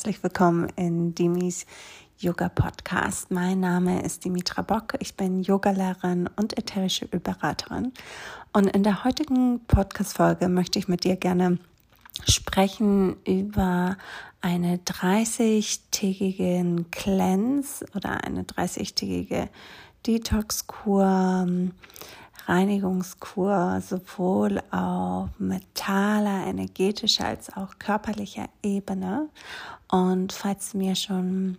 Herzlich willkommen in Dimis Yoga Podcast. Mein Name ist Dimitra Bock. Ich bin Yogalehrerin und ätherische Ölberaterin. Und in der heutigen Podcast-Folge möchte ich mit dir gerne sprechen über eine 30-tägigen Cleanse oder eine 30-tägige Detox-Kur Reinigungskur sowohl auf mentaler, energetischer als auch körperlicher Ebene. Und falls du mir schon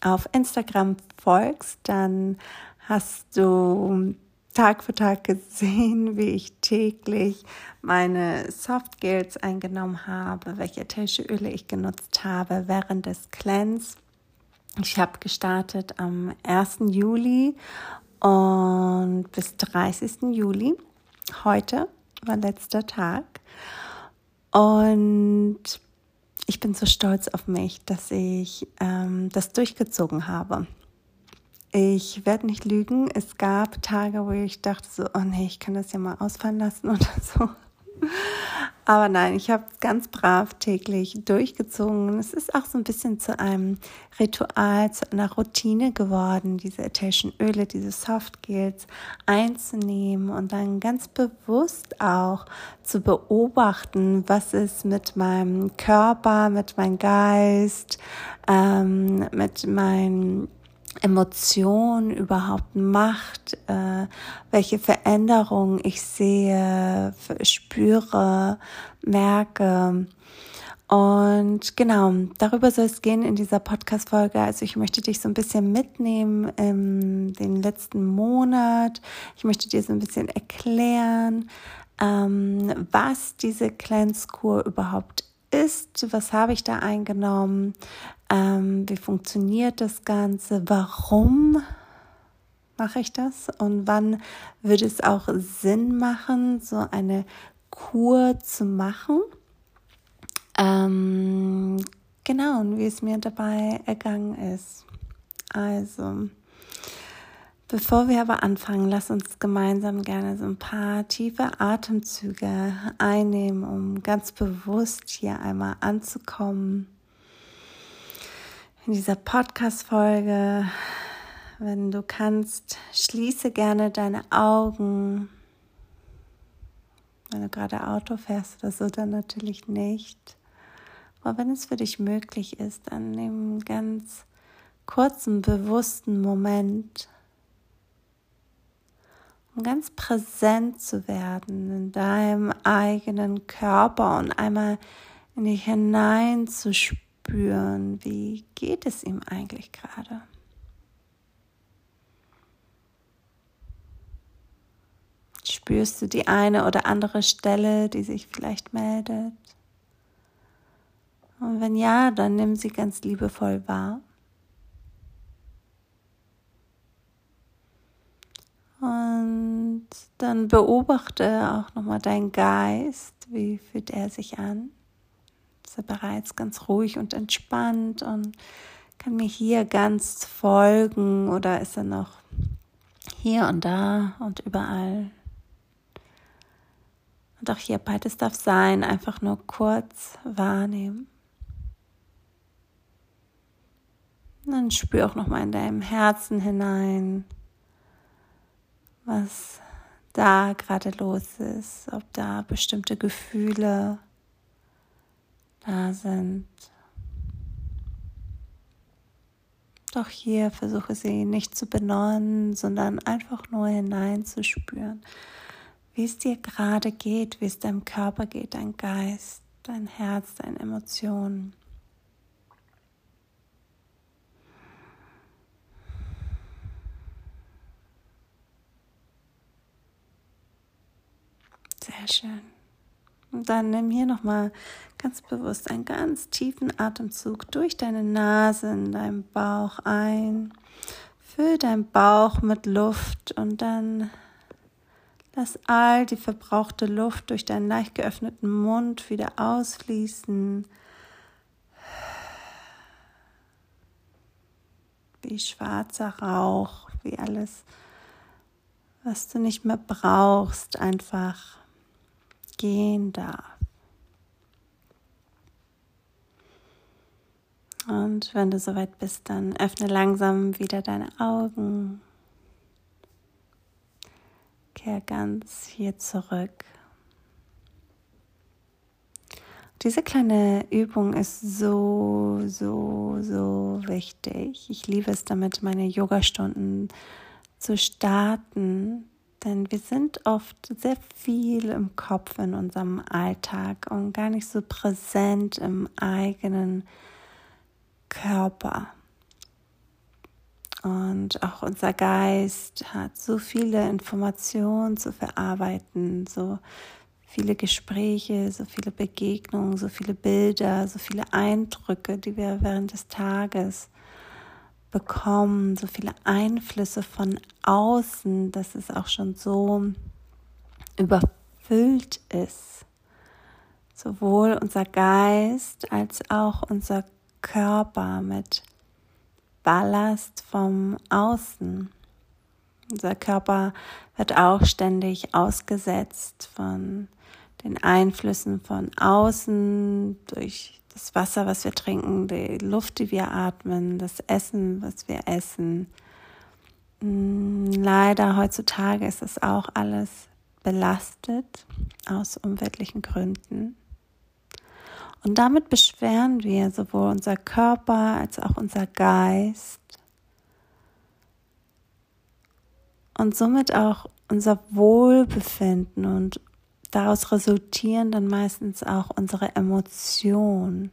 auf Instagram folgst, dann hast du Tag für Tag gesehen, wie ich täglich meine Softgels eingenommen habe, welche ätherische Öle ich genutzt habe während des Cleanse. Ich habe gestartet am 1. Juli und bis 30. Juli, heute war letzter Tag. Und ich bin so stolz auf mich, dass ich ähm, das durchgezogen habe. Ich werde nicht lügen, es gab Tage, wo ich dachte so, oh nee, ich kann das ja mal ausfallen lassen oder so. Aber nein, ich habe ganz brav täglich durchgezogen. Es ist auch so ein bisschen zu einem Ritual, zu einer Routine geworden, diese ätherischen Öle, diese Softgels einzunehmen und dann ganz bewusst auch zu beobachten, was es mit meinem Körper, mit meinem Geist, ähm, mit meinem Emotion überhaupt macht, äh, welche Veränderungen ich sehe, spüre, merke. Und genau, darüber soll es gehen in dieser Podcast-Folge. Also ich möchte dich so ein bisschen mitnehmen in den letzten Monat. Ich möchte dir so ein bisschen erklären, ähm, was diese Cleanse-Kur überhaupt ist, was habe ich da eingenommen, ähm, wie funktioniert das Ganze, warum mache ich das und wann würde es auch Sinn machen, so eine Kur zu machen. Ähm, genau, und wie es mir dabei ergangen ist. Also, Bevor wir aber anfangen, lass uns gemeinsam gerne so ein paar tiefe Atemzüge einnehmen, um ganz bewusst hier einmal anzukommen. In dieser Podcast-Folge, wenn du kannst, schließe gerne deine Augen. Wenn du gerade Auto fährst oder so, dann natürlich nicht. Aber wenn es für dich möglich ist, dann nimm einen ganz kurzen, bewussten Moment um ganz präsent zu werden in deinem eigenen Körper und einmal in dich hinein zu spüren, wie geht es ihm eigentlich gerade. Spürst du die eine oder andere Stelle, die sich vielleicht meldet? Und wenn ja, dann nimm sie ganz liebevoll wahr. Und dann beobachte auch nochmal deinen Geist. Wie fühlt er sich an? Ist er bereits ganz ruhig und entspannt und kann mir hier ganz folgen oder ist er noch hier und da und überall? Und auch hier beides darf sein, einfach nur kurz wahrnehmen. Und dann spür auch nochmal in deinem Herzen hinein was da gerade los ist, ob da bestimmte Gefühle da sind. Doch hier versuche sie nicht zu benennen, sondern einfach nur hineinzuspüren, wie es dir gerade geht, wie es deinem Körper geht, dein Geist, dein Herz, deine Emotionen. Sehr schön. Und dann nimm hier nochmal ganz bewusst einen ganz tiefen Atemzug durch deine Nase in deinem Bauch ein. Füll deinen Bauch mit Luft und dann lass all die verbrauchte Luft durch deinen leicht geöffneten Mund wieder ausfließen. Wie schwarzer Rauch, wie alles, was du nicht mehr brauchst, einfach gehen darf. Und wenn du soweit bist, dann öffne langsam wieder deine Augen. Kehr ganz hier zurück. Diese kleine Übung ist so, so, so wichtig. Ich liebe es damit, meine Yogastunden zu starten, denn wir sind oft sehr viel im Kopf in unserem Alltag und gar nicht so präsent im eigenen Körper. Und auch unser Geist hat so viele Informationen zu verarbeiten, so viele Gespräche, so viele Begegnungen, so viele Bilder, so viele Eindrücke, die wir während des Tages bekommen, so viele Einflüsse von außen, dass es auch schon so überfüllt ist. Sowohl unser Geist als auch unser Körper mit Ballast vom Außen. Unser Körper wird auch ständig ausgesetzt von den Einflüssen von außen durch das Wasser, was wir trinken, die Luft, die wir atmen, das Essen, was wir essen. Mm, leider heutzutage ist es auch alles belastet aus umweltlichen Gründen. Und damit beschweren wir sowohl unser Körper als auch unser Geist und somit auch unser Wohlbefinden und daraus resultieren dann meistens auch unsere Emotionen,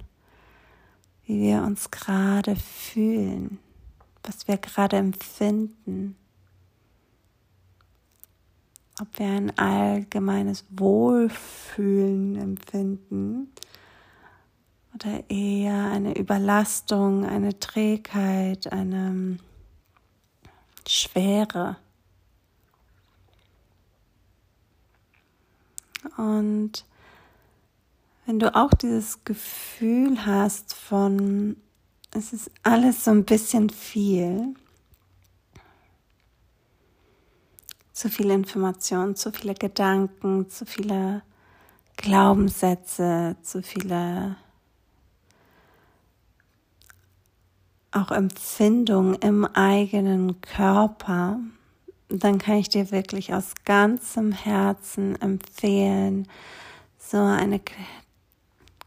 wie wir uns gerade fühlen, was wir gerade empfinden, ob wir ein allgemeines Wohlfühlen empfinden oder eher eine Überlastung, eine Trägheit, eine Schwere. Und wenn du auch dieses Gefühl hast von, es ist alles so ein bisschen viel, zu viele Informationen, zu viele Gedanken, zu viele Glaubenssätze, zu viele auch Empfindungen im eigenen Körper, dann kann ich dir wirklich aus ganzem Herzen empfehlen, so eine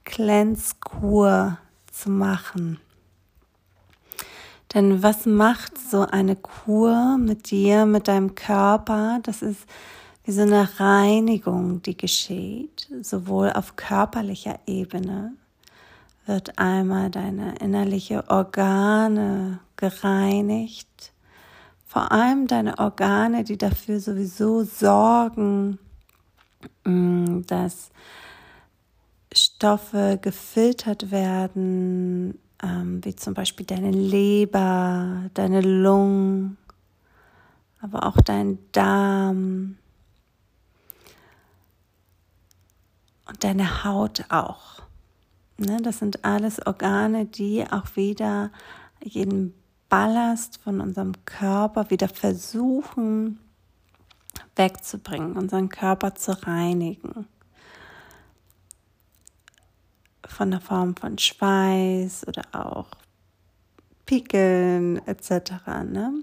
Cleanse-Kur zu machen. Denn was macht so eine Kur mit dir, mit deinem Körper? Das ist wie so eine Reinigung, die geschieht, sowohl auf körperlicher Ebene wird einmal deine innerliche Organe gereinigt, vor allem deine Organe, die dafür sowieso sorgen, mm, dass Stoffe gefiltert werden, ähm, wie zum Beispiel deine Leber, deine Lungen, aber auch dein Darm und deine Haut auch. Ne, das sind alles Organe, die auch wieder jeden Ballast von unserem Körper wieder versuchen wegzubringen, unseren Körper zu reinigen. Von der Form von Schweiß oder auch Pickeln etc. Ne?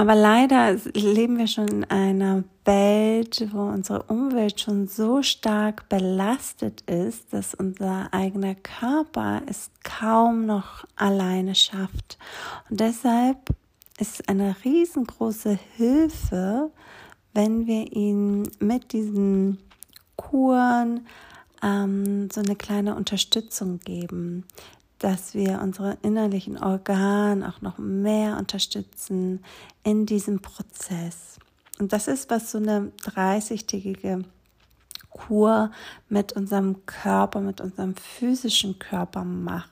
Aber leider leben wir schon in einer Welt, wo unsere Umwelt schon so stark belastet ist, dass unser eigener Körper es kaum noch alleine schafft. Und deshalb ist eine riesengroße Hilfe, wenn wir ihn mit diesen Kuren ähm, so eine kleine Unterstützung geben, dass wir unsere innerlichen Organe auch noch mehr unterstützen in diesem Prozess. Und das ist, was so eine 30-tägige Kur mit unserem Körper, mit unserem physischen Körper macht.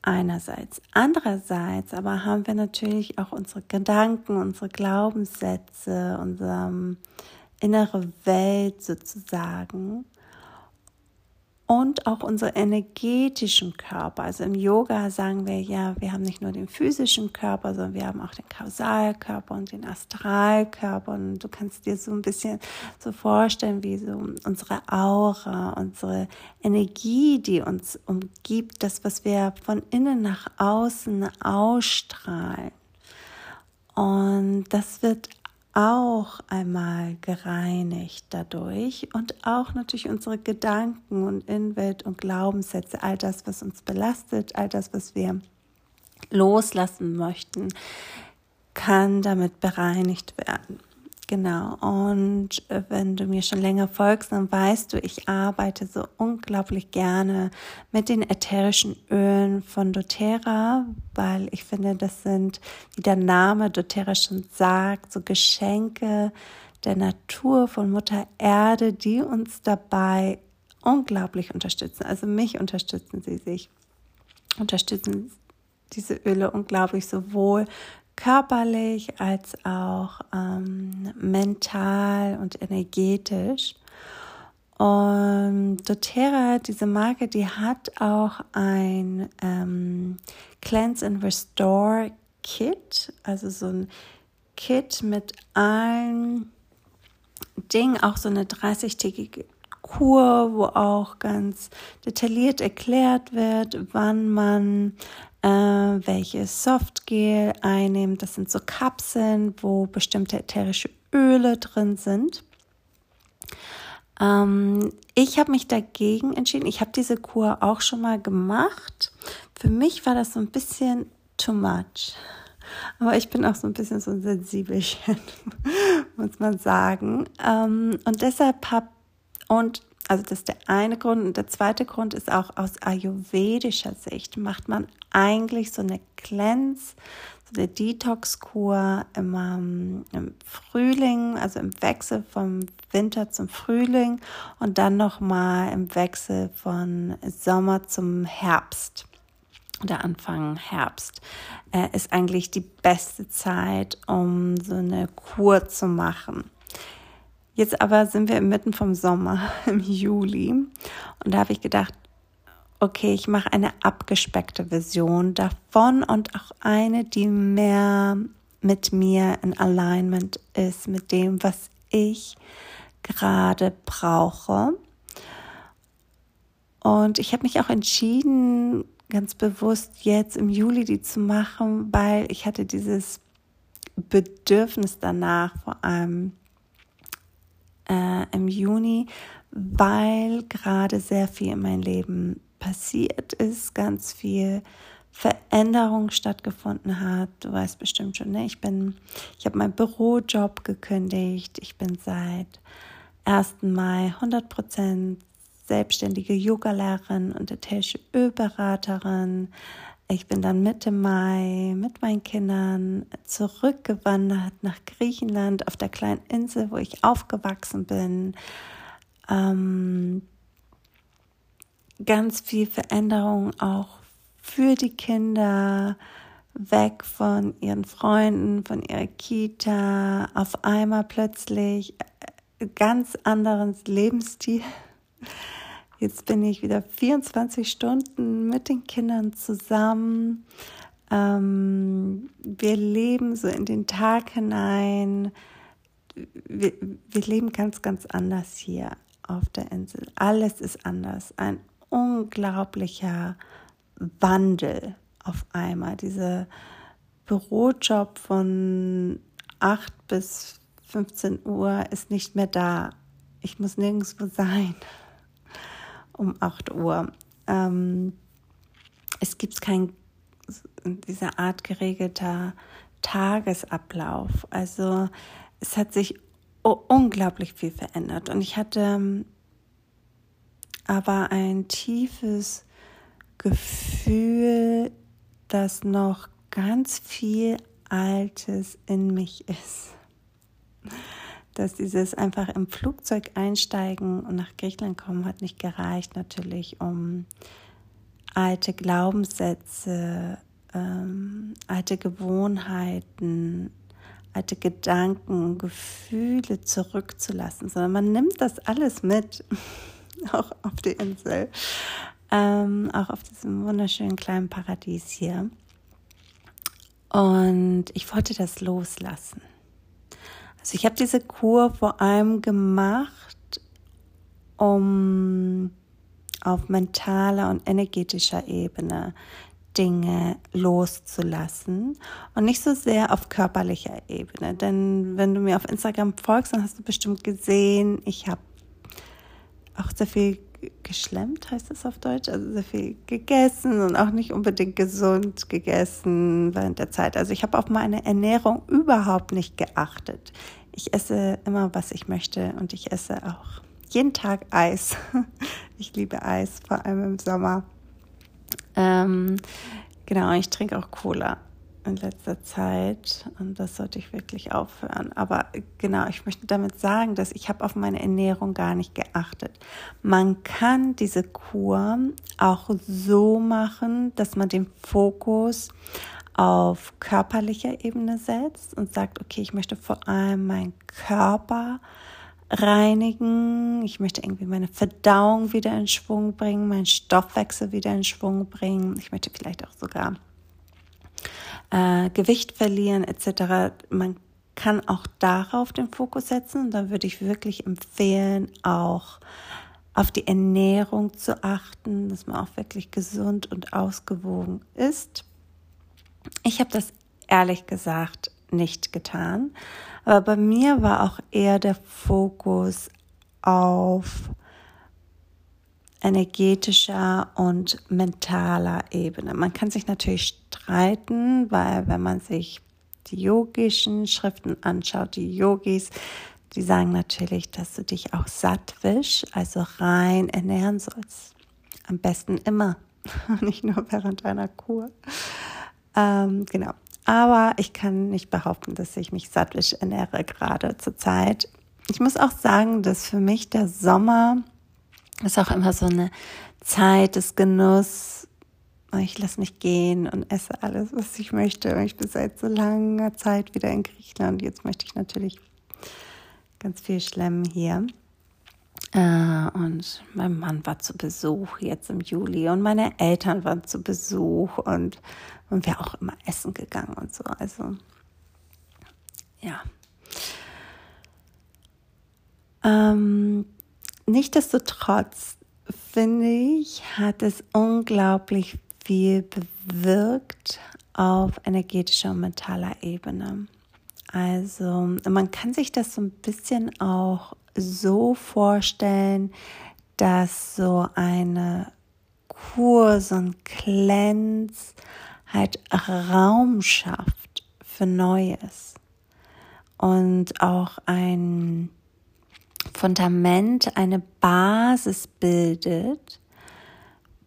Einerseits. Andererseits aber haben wir natürlich auch unsere Gedanken, unsere Glaubenssätze, unsere innere Welt sozusagen und auch unsere energetischen Körper. Also im Yoga sagen wir ja, wir haben nicht nur den physischen Körper, sondern wir haben auch den Kausalkörper und den Astralkörper. Und du kannst dir so ein bisschen so vorstellen, wie so unsere Aura, unsere Energie, die uns umgibt, das, was wir von innen nach außen ausstrahlen. Und das wird auch einmal gereinigt dadurch und auch natürlich unsere Gedanken und Inwelt und Glaubenssätze, all das, was uns belastet, all das, was wir loslassen möchten, kann damit bereinigt werden. Genau. Und äh, wenn du mir schon länger folgst, dann weißt du, ich arbeite so unglaublich gerne mit den ätherischen Ölen von doTERRA, weil ich finde, das sind, wie der Name doTERRA schon sagt, so Geschenke der Natur von Mutter Erde, die uns dabei unglaublich unterstützen. Also mich unterstützen sie sich, unterstützen diese Öle unglaublich sowohl körperlich als auch ähm, mental und energetisch. Und doTERRA, diese Marke, die hat auch ein ähm, Cleanse and Restore Kit, also so ein Kit mit allen Dingen, auch so eine 30-tägige Kur, wo auch ganz detailliert erklärt wird, wann man äh, welches Softgel einnimmt. Das sind so Kapseln, wo bestimmte ätherische Öle drin sind. Ähm, ich habe mich dagegen entschieden. Ich habe diese Kur auch schon mal gemacht. Für mich war das so ein bisschen too much. Aber ich bin auch so ein bisschen so ein Sensibelchen, muss man sagen. Ähm, und deshalb habe, und also das ist der eine Grund. Und der zweite Grund ist auch aus ayurvedischer Sicht macht man eigentlich so eine Cleanse, so eine Detox-Kur immer im Frühling, also im Wechsel vom Winter zum Frühling und dann nochmal im Wechsel von Sommer zum Herbst oder Anfang Herbst äh, ist eigentlich die beste Zeit, um so eine Kur zu machen. Jetzt aber sind wir inmitten vom Sommer, im Juli. Und da habe ich gedacht, okay, ich mache eine abgespeckte Version davon und auch eine, die mehr mit mir in Alignment ist, mit dem, was ich gerade brauche. Und ich habe mich auch entschieden, ganz bewusst jetzt im Juli die zu machen, weil ich hatte dieses Bedürfnis danach, vor allem äh, im Juni, weil gerade sehr viel in meinem Leben passiert ist, ganz viel Veränderung stattgefunden hat. Du weißt bestimmt schon, ne? Ich bin, ich habe meinen Bürojob gekündigt. Ich bin seit 1. Mai 100% selbstständige Yogalehrerin und ätherische Ölberaterin. Ich bin dann Mitte Mai mit meinen Kindern zurückgewandert nach Griechenland auf der kleinen Insel, wo ich aufgewachsen bin. Ähm, ganz viel Veränderung auch für die Kinder, weg von ihren Freunden, von ihrer Kita, auf einmal plötzlich äh, ganz anderes Lebensstil. Jetzt bin ich wieder 24 Stunden mit den Kindern zusammen. Ähm, wir leben so in den Tag hinein. Wir, wir leben ganz, ganz anders hier auf der Insel. Alles ist anders. Ein unglaublicher Wandel auf einmal. Dieser Bürojob von 8 bis 15 Uhr ist nicht mehr da. Ich muss nirgendwo sein um 8 Uhr. Ähm, es gibt kein dieser Art geregelter Tagesablauf. Also es hat sich unglaublich viel verändert und ich hatte ähm, aber ein tiefes Gefühl, dass noch ganz viel Altes in mich ist dass dieses einfach im Flugzeug einsteigen und nach Griechenland kommen hat nicht gereicht, natürlich, um alte Glaubenssätze, ähm, alte Gewohnheiten, alte Gedanken, Gefühle zurückzulassen, sondern man nimmt das alles mit. auch auf die Insel, ähm, auch auf diesem wunderschönen kleinen Paradies hier. Und ich wollte das loslassen. Also ich habe diese Kur vor allem gemacht, um auf mentaler und energetischer Ebene Dinge loszulassen und nicht so sehr auf körperlicher Ebene. Denn wenn du mir auf Instagram folgst, dann hast du bestimmt gesehen, ich habe auch sehr viel geschlemmt, heißt das auf Deutsch, also sehr viel gegessen und auch nicht unbedingt gesund gegessen während der Zeit. Also ich habe auf meine Ernährung überhaupt nicht geachtet. Ich esse immer, was ich möchte und ich esse auch jeden Tag Eis. Ich liebe Eis, vor allem im Sommer. Ähm, genau, ich trinke auch Cola in letzter Zeit und das sollte ich wirklich aufhören. Aber genau, ich möchte damit sagen, dass ich habe auf meine Ernährung gar nicht geachtet. Man kann diese Kur auch so machen, dass man den Fokus auf körperlicher Ebene setzt und sagt, okay, ich möchte vor allem meinen Körper reinigen. Ich möchte irgendwie meine Verdauung wieder in Schwung bringen, meinen Stoffwechsel wieder in Schwung bringen. Ich möchte vielleicht auch sogar äh, Gewicht verlieren etc. Man kann auch darauf den Fokus setzen. Und da würde ich wirklich empfehlen, auch auf die Ernährung zu achten, dass man auch wirklich gesund und ausgewogen ist. Ich habe das ehrlich gesagt nicht getan, aber bei mir war auch eher der Fokus auf energetischer und mentaler Ebene. Man kann sich natürlich streiten, weil wenn man sich die yogischen Schriften anschaut, die Yogis, die sagen natürlich, dass du dich auch sattwisch, also rein ernähren sollst. Am besten immer, nicht nur während einer Kur. Ähm, genau. Aber ich kann nicht behaupten, dass ich mich sattwisch ernähre gerade zur Zeit. Ich muss auch sagen, dass für mich der Sommer ist auch immer so eine Zeit des Genuss. Ich lasse mich gehen und esse alles, was ich möchte. Ich bin seit so langer Zeit wieder in Griechenland. Jetzt möchte ich natürlich ganz viel schlemmen hier. Äh, und mein Mann war zu Besuch jetzt im Juli und meine Eltern waren zu Besuch und, und wir auch immer essen gegangen und so. Also, ja. Ähm, Nichtsdestotrotz finde ich, hat es unglaublich viel bewirkt auf energetischer und mentaler Ebene. Also man kann sich das so ein bisschen auch so vorstellen, dass so eine Kur, so ein Cleanse halt Raum schafft für Neues und auch ein Fundament, eine Basis bildet,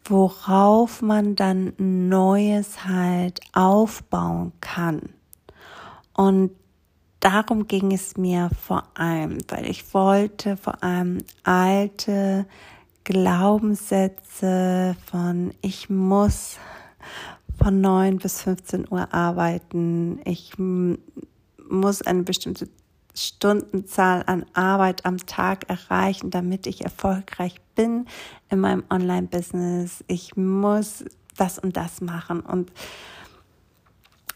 worauf man dann Neues halt aufbauen kann. Und darum ging es mir vor allem, weil ich wollte vor allem alte Glaubenssätze von ich muss von 9 bis 15 Uhr arbeiten, ich muss eine bestimmte Stundenzahl an Arbeit am Tag erreichen, damit ich erfolgreich bin in meinem Online-Business. Ich muss das und das machen und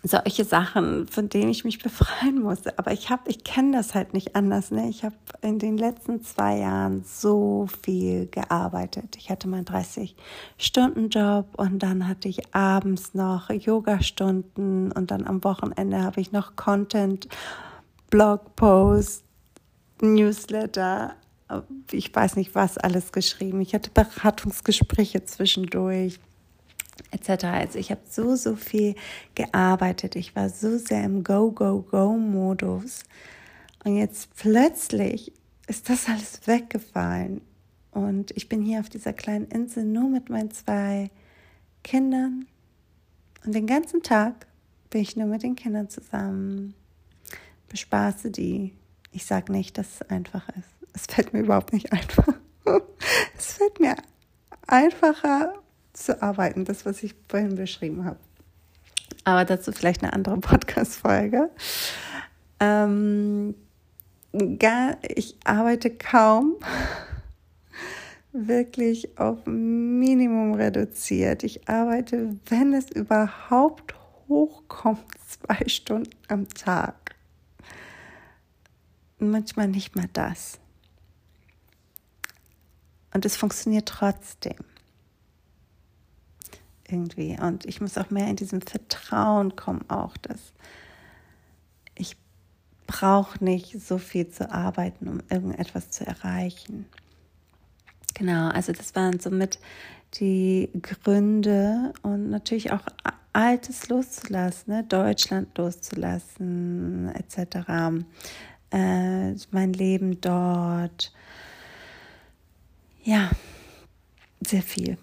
solche Sachen, von denen ich mich befreien musste. Aber ich habe, ich kenne das halt nicht anders. Ne? Ich habe in den letzten zwei Jahren so viel gearbeitet. Ich hatte meinen 30-Stunden-Job und dann hatte ich abends noch Yoga-Stunden und dann am Wochenende habe ich noch Content Blogpost, Newsletter, ich weiß nicht was alles geschrieben. Ich hatte Beratungsgespräche zwischendurch etc. Also ich habe so, so viel gearbeitet. Ich war so sehr im Go-Go-Go-Modus. Und jetzt plötzlich ist das alles weggefallen. Und ich bin hier auf dieser kleinen Insel nur mit meinen zwei Kindern. Und den ganzen Tag bin ich nur mit den Kindern zusammen bespaße die. Ich sage nicht, dass es einfach ist. Es fällt mir überhaupt nicht einfach. es fällt mir einfacher zu arbeiten, das, was ich vorhin beschrieben habe. Aber dazu vielleicht eine andere Podcast-Folge. Ähm, ich arbeite kaum, wirklich auf Minimum reduziert. Ich arbeite, wenn es überhaupt hochkommt, zwei Stunden am Tag. Manchmal nicht mal das. Und es funktioniert trotzdem. Irgendwie. Und ich muss auch mehr in diesem Vertrauen kommen, auch dass ich brauche nicht so viel zu arbeiten, um irgendetwas zu erreichen. Genau, also das waren somit die Gründe und natürlich auch Altes loszulassen, ne? Deutschland loszulassen, etc. Äh, mein Leben dort. Ja, sehr viel.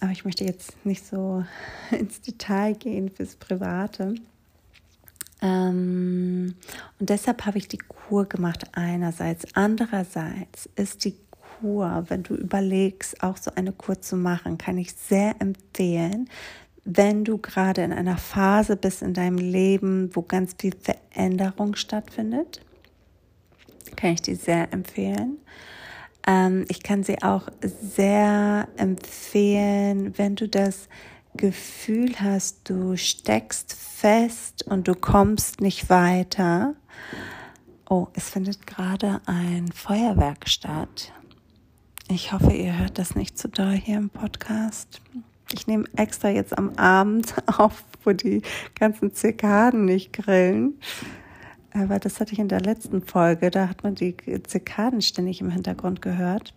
Aber ich möchte jetzt nicht so ins Detail gehen fürs Private. Ähm, und deshalb habe ich die Kur gemacht einerseits. Andererseits ist die Kur, wenn du überlegst, auch so eine Kur zu machen, kann ich sehr empfehlen, wenn du gerade in einer Phase bist in deinem Leben, wo ganz viel Veränderung stattfindet. Kann ich dir sehr empfehlen. Ähm, ich kann sie auch sehr empfehlen, wenn du das Gefühl hast, du steckst fest und du kommst nicht weiter. Oh, es findet gerade ein Feuerwerk statt. Ich hoffe, ihr hört das nicht zu doll hier im Podcast. Ich nehme extra jetzt am Abend auf, wo die ganzen Zikaden nicht grillen. Aber das hatte ich in der letzten Folge, da hat man die Zikaden ständig im Hintergrund gehört.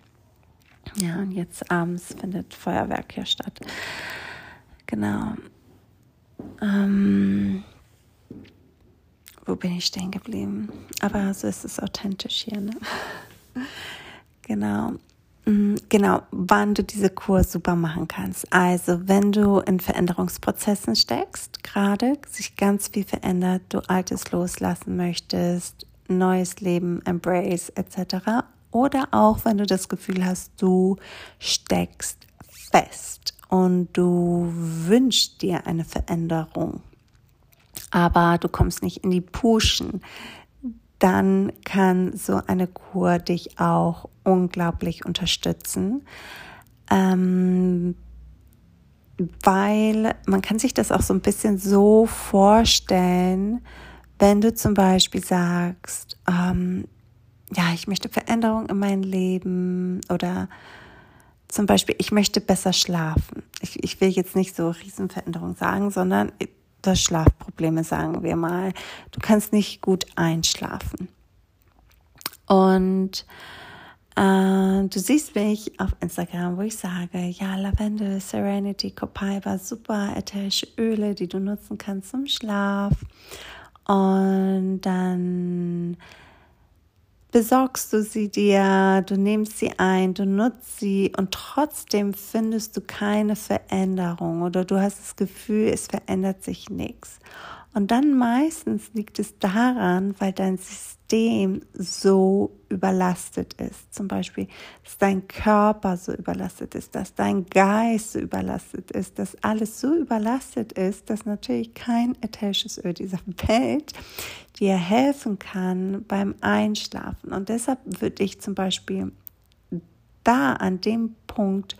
Ja, und jetzt abends findet Feuerwerk hier statt. Genau. Ähm, wo bin ich stehen geblieben? Aber so ist es authentisch hier, ne? genau. Mm, genau, wann du diese Kur super machen kannst. Also, wenn du in Veränderungsprozessen steckst, gerade sich ganz viel verändert, du Altes loslassen möchtest, neues Leben, Embrace etc. Oder auch, wenn du das Gefühl hast, du steckst fest und du wünschst dir eine Veränderung, aber du kommst nicht in die Puschen, dann kann so eine Kur dich auch unglaublich unterstützen. Ähm, weil man kann sich das auch so ein bisschen so vorstellen, wenn du zum Beispiel sagst, ähm, ja, ich möchte Veränderung in mein Leben oder zum Beispiel, ich möchte besser schlafen. Ich, ich will jetzt nicht so Riesenveränderung sagen, sondern das Schlafprobleme, sagen wir mal. Du kannst nicht gut einschlafen. Und äh, du siehst mich auf Instagram, wo ich sage, ja, Lavendel, Serenity, Copaiba, super ätherische Öle, die du nutzen kannst zum Schlaf. Und dann besorgst du sie dir, du nimmst sie ein, du nutzt sie und trotzdem findest du keine Veränderung oder du hast das Gefühl, es verändert sich nichts. Und dann meistens liegt es daran, weil dein System so überlastet ist. Zum Beispiel, dass dein Körper so überlastet ist, dass dein Geist so überlastet ist, dass alles so überlastet ist, dass natürlich kein ätherisches Öl dieser Welt dir helfen kann beim Einschlafen. Und deshalb würde ich zum Beispiel da an dem Punkt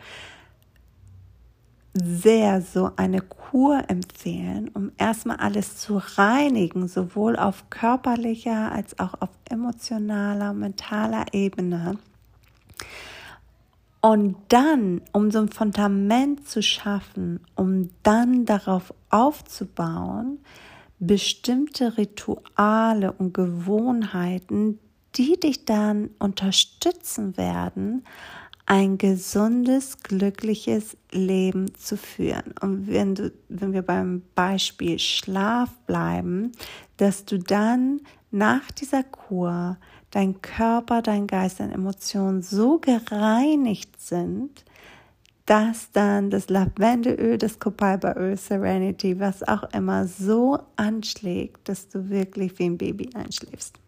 sehr so eine Kur empfehlen, um erstmal alles zu reinigen, sowohl auf körperlicher als auch auf emotionaler, mentaler Ebene. Und dann, um so ein Fundament zu schaffen, um dann darauf aufzubauen, bestimmte Rituale und Gewohnheiten, die dich dann unterstützen werden, ein gesundes, glückliches Leben zu führen. Und wenn, du, wenn wir beim Beispiel Schlaf bleiben, dass du dann nach dieser Kur dein Körper, dein Geist, deine Emotionen so gereinigt sind, dass dann das Lavendelöl, das Copaiba-Öl, Serenity, was auch immer, so anschlägt, dass du wirklich wie ein Baby einschläfst.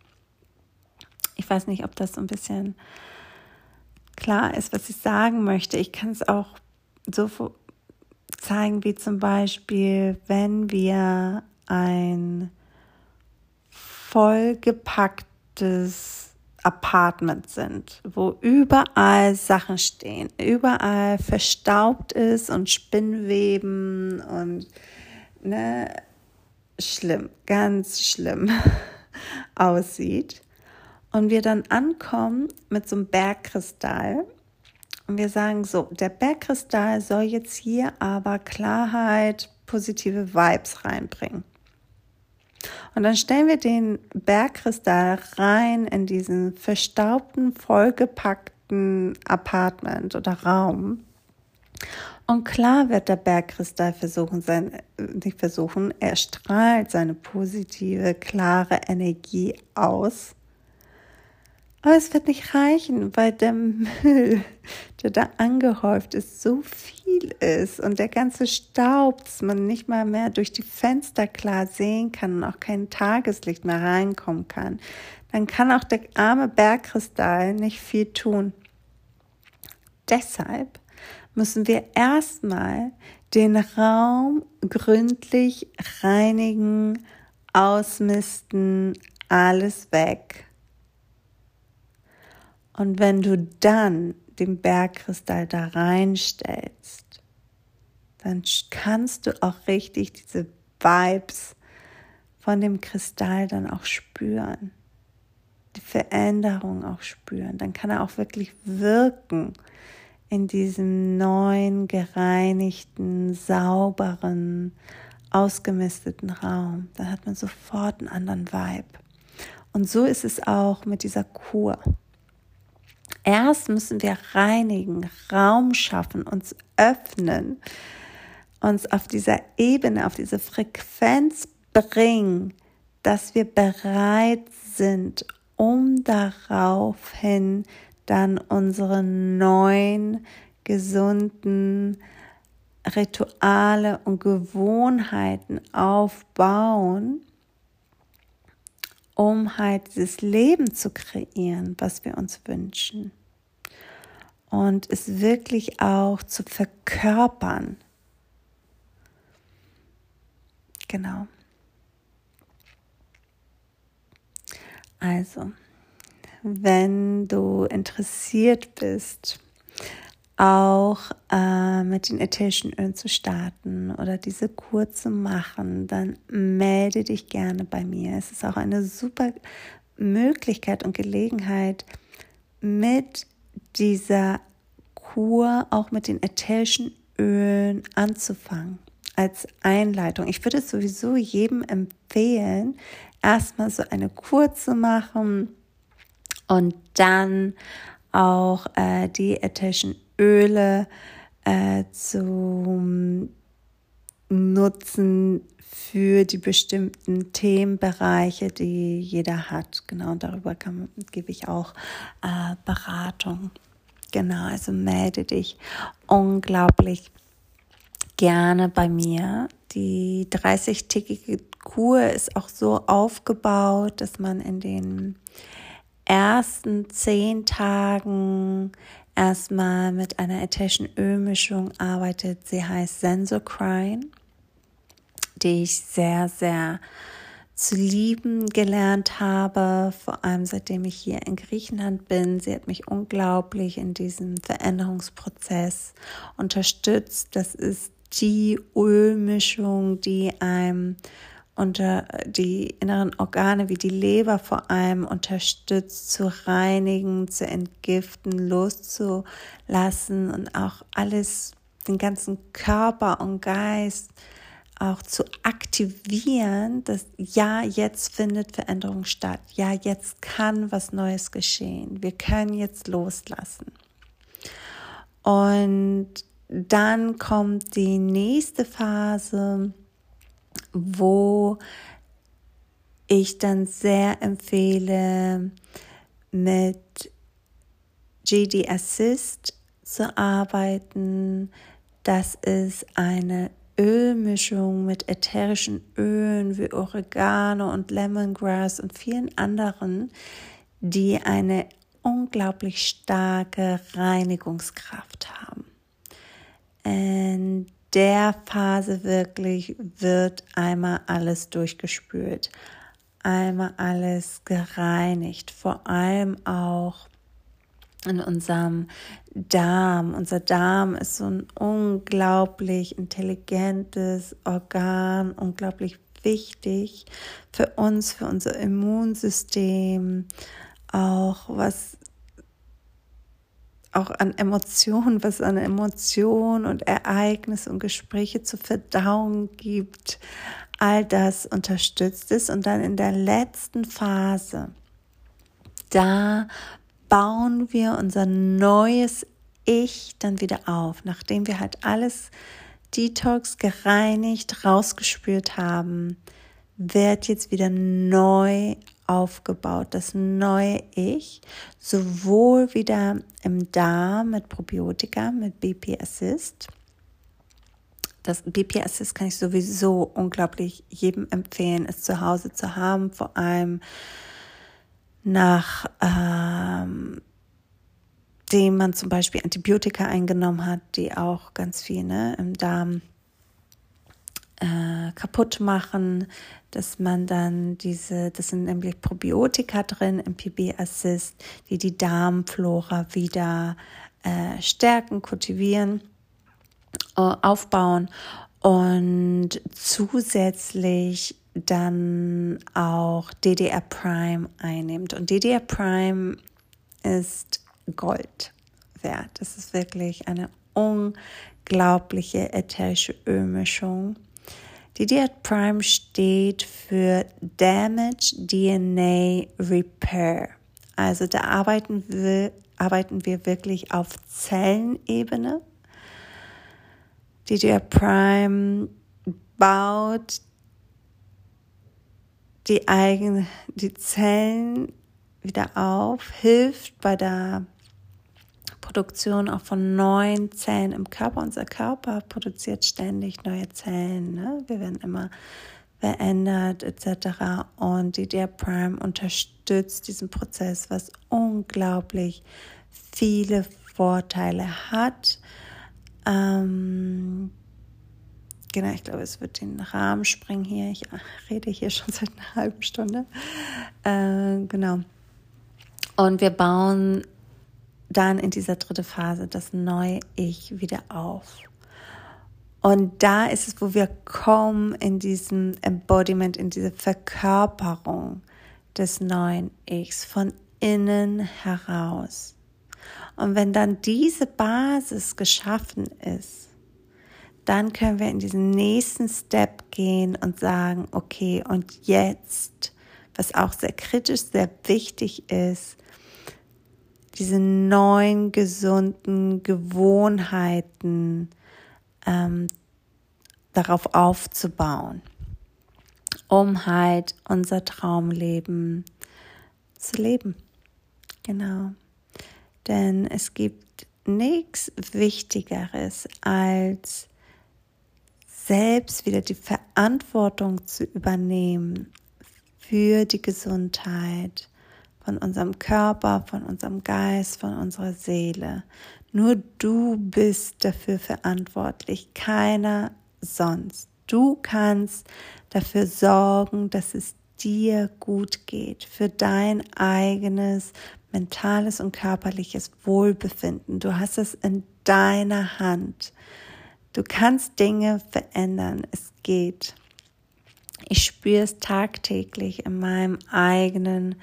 Ich weiß nicht, ob das so ein bisschen klar ist, was ich sagen möchte. Ich kann es auch so zeigen, wie zum Beispiel, wenn wir ein vollgepacktes Apartment sind, wo überall Sachen stehen, überall verstaubt ist und Spinnweben und ne, schlimm, ganz schlimm aussieht. Und wir dann ankommen mit so einem Bergkristall und wir sagen so, der Bergkristall soll jetzt hier aber Klarheit, positive Vibes reinbringen. Und dann stellen wir den Bergkristall rein in diesen verstaubten, vollgepackten Apartment oder Raum. Und klar wird der Bergkristall versuchen, sein, nicht versuchen, er strahlt seine positive, klare Energie aus. Aber es wird nicht reichen, weil der Müll, der da angehäuft ist, so viel ist und der ganze Staub, dass man nicht mal mehr durch die Fenster klar sehen kann und auch kein Tageslicht mehr reinkommen kann. Dann kann auch der arme Bergkristall nicht viel tun. Deshalb müssen wir erstmal den Raum gründlich reinigen, ausmisten, alles weg und wenn du dann den Bergkristall da reinstellst, dann kannst du auch richtig diese Vibes von dem Kristall dann auch spüren. Die Veränderung auch spüren. Dann kann er auch wirklich wirken in diesem neuen, gereinigten, sauberen, ausgemisteten Raum. Dann hat man sofort einen anderen Vibe. Und so ist es auch mit dieser Kur. Erst müssen wir reinigen, Raum schaffen, uns öffnen, uns auf dieser Ebene, auf diese Frequenz bringen, dass wir bereit sind, um daraufhin dann unsere neuen, gesunden Rituale und Gewohnheiten aufbauen, um halt dieses Leben zu kreieren, was wir uns wünschen. Und es wirklich auch zu verkörpern. Genau. Also, wenn du interessiert bist, auch äh, mit den ätherischen Ölen zu starten oder diese Kur zu machen, dann melde dich gerne bei mir. Es ist auch eine super Möglichkeit und Gelegenheit, mit dieser Kur, auch mit den ätherischen Ölen anzufangen als Einleitung. Ich würde sowieso jedem empfehlen, erstmal so eine Kur zu machen und dann auch äh, die ätherischen Öle äh, zu nutzen für die bestimmten Themenbereiche, die jeder hat. Genau, darüber kann, gebe ich auch äh, Beratung. Genau, also melde dich unglaublich gerne bei mir. Die 30-tägige Kur ist auch so aufgebaut, dass man in den ersten zehn Tagen erstmal mit einer ätherischen Ölmischung arbeitet. Sie heißt Sensocrine, die ich sehr, sehr zu lieben gelernt habe, vor allem seitdem ich hier in Griechenland bin. Sie hat mich unglaublich in diesem Veränderungsprozess unterstützt. Das ist die Ölmischung, die einem unter die inneren Organe wie die Leber vor allem unterstützt, zu reinigen, zu entgiften, loszulassen und auch alles, den ganzen Körper und Geist auch zu aktivieren, dass ja, jetzt findet Veränderung statt. Ja, jetzt kann was Neues geschehen. Wir können jetzt loslassen. Und dann kommt die nächste Phase, wo ich dann sehr empfehle, mit GD Assist zu arbeiten. Das ist eine Ölmischung mit ätherischen Ölen wie Oregano und Lemongrass und vielen anderen, die eine unglaublich starke Reinigungskraft haben. Und der Phase wirklich wird einmal alles durchgespült. einmal alles gereinigt, vor allem auch in unserem Darm. Unser Darm ist so ein unglaublich intelligentes Organ, unglaublich wichtig für uns, für unser Immunsystem, auch was auch an Emotionen, was an Emotionen und Ereignisse und Gespräche zu verdauen gibt, all das unterstützt ist. Und dann in der letzten Phase, da bauen wir unser neues Ich dann wieder auf, nachdem wir halt alles Detox gereinigt, rausgespürt haben, wird jetzt wieder neu aufgebaut, das neue Ich, sowohl wieder im Darm mit Probiotika, mit BP Assist. Das BP Assist kann ich sowieso unglaublich jedem empfehlen, es zu Hause zu haben, vor allem nach ähm, dem man zum Beispiel Antibiotika eingenommen hat, die auch ganz viel ne, im Darm äh, kaputt machen, dass man dann diese, das sind nämlich Probiotika drin im PB Assist, die die Darmflora wieder äh, stärken, kultivieren, äh, aufbauen und zusätzlich dann auch DDR Prime einnimmt. Und DDR Prime ist Gold wert. Das ist wirklich eine unglaubliche ätherische Ölmischung. DDR Prime steht für Damage DNA Repair. Also da arbeiten wir, arbeiten wir wirklich auf Zellenebene. DDR Prime baut die eigenen, die Zellen wieder auf, hilft bei der Produktion auch von neuen Zellen im Körper. Unser Körper produziert ständig neue Zellen. Ne? Wir werden immer verändert etc. Und die DDR Prime unterstützt diesen Prozess, was unglaublich viele Vorteile hat. Ähm, genau, ich glaube, es wird den Rahmen springen hier. Ich rede hier schon seit einer halben Stunde. Äh, genau. Und wir bauen dann in dieser dritten Phase das neue Ich wieder auf. Und da ist es, wo wir kommen in diesem Embodiment, in diese Verkörperung des neuen Ichs von innen heraus. Und wenn dann diese Basis geschaffen ist, dann können wir in diesen nächsten Step gehen und sagen, okay, und jetzt, was auch sehr kritisch, sehr wichtig ist, diese neuen gesunden Gewohnheiten ähm, darauf aufzubauen, um halt unser Traumleben zu leben. Genau. Denn es gibt nichts Wichtigeres, als selbst wieder die Verantwortung zu übernehmen für die Gesundheit, von unserem Körper, von unserem Geist, von unserer Seele. Nur du bist dafür verantwortlich, keiner sonst. Du kannst dafür sorgen, dass es dir gut geht, für dein eigenes mentales und körperliches Wohlbefinden. Du hast es in deiner Hand. Du kannst Dinge verändern. Es geht. Ich spüre es tagtäglich in meinem eigenen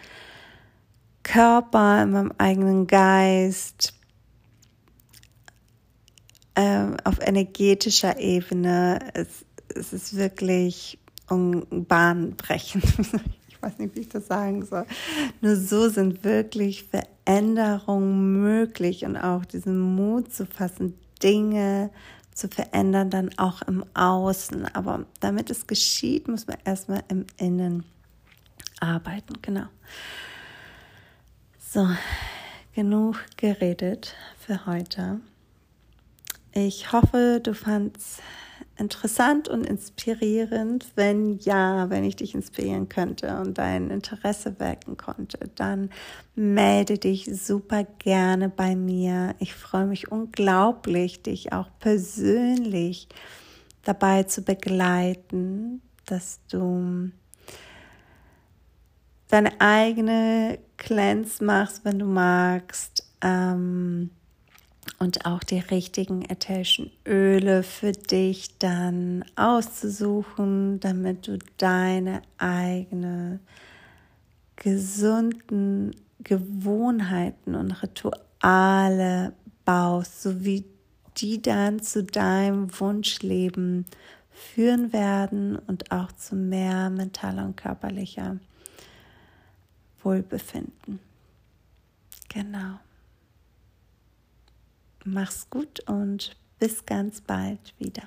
Körper, in meinem eigenen Geist, äh, auf energetischer Ebene. Es, es ist wirklich bahnbrechend. ich weiß nicht, wie ich das sagen soll. Nur so sind wirklich Veränderungen möglich und auch diesen Mut zu fassen, Dinge zu verändern, dann auch im Außen. Aber damit es geschieht, muss man erstmal im Innen arbeiten. Genau. So, genug geredet für heute. Ich hoffe, du fandst interessant und inspirierend. Wenn ja, wenn ich dich inspirieren könnte und dein Interesse wecken konnte, dann melde dich super gerne bei mir. Ich freue mich unglaublich, dich auch persönlich dabei zu begleiten, dass du deine eigene Cleanse machst, wenn du magst. Ähm, und auch die richtigen ätherischen Öle für dich dann auszusuchen, damit du deine eigene gesunden Gewohnheiten und Rituale baust, sowie die dann zu deinem Wunschleben führen werden und auch zu mehr mentaler und körperlicher Wohlbefinden. Genau. Mach's gut und bis ganz bald wieder.